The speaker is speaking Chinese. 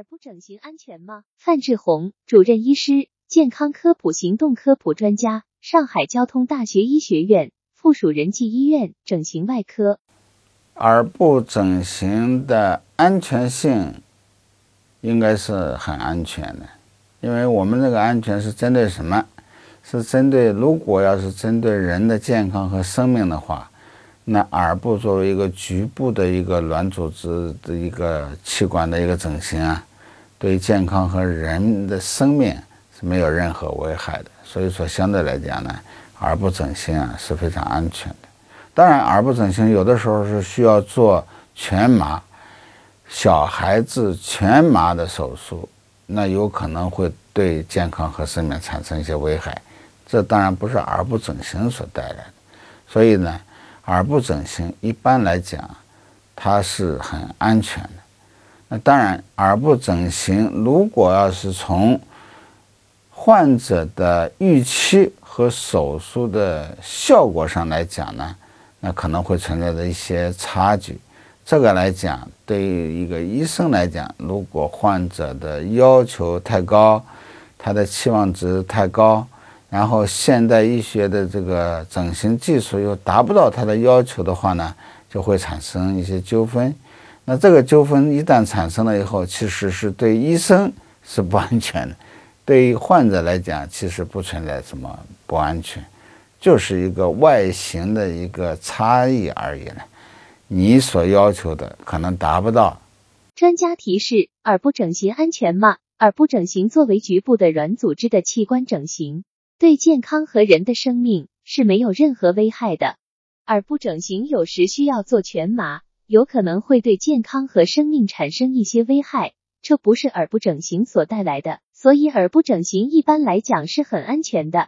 耳部整形安全吗？范志红，主任医师，健康科普行动科普专家，上海交通大学医学院附属仁济医院整形外科。耳部整形的安全性应该是很安全的，因为我们这个安全是针对什么？是针对如果要是针对人的健康和生命的话，那耳部作为一个局部的一个软组织的一个器官的一个整形啊。对健康和人的生命是没有任何危害的，所以说相对来讲呢，耳部整形啊是非常安全的。当然，耳部整形有的时候是需要做全麻，小孩子全麻的手术，那有可能会对健康和生命产生一些危害，这当然不是耳部整形所带来的。所以呢，耳部整形一般来讲，它是很安全的。那当然，耳部整形如果要是从患者的预期和手术的效果上来讲呢，那可能会存在着一些差距。这个来讲，对于一个医生来讲，如果患者的要求太高，他的期望值太高，然后现代医学的这个整形技术又达不到他的要求的话呢，就会产生一些纠纷。那这个纠纷一旦产生了以后，其实是对医生是不安全的，对于患者来讲，其实不存在什么不安全，就是一个外形的一个差异而已了。你所要求的可能达不到。专家提示：耳部整形安全吗？耳部整形作为局部的软组织的器官整形，对健康和人的生命是没有任何危害的。耳部整形有时需要做全麻。有可能会对健康和生命产生一些危害，这不是耳部整形所带来的，所以耳部整形一般来讲是很安全的。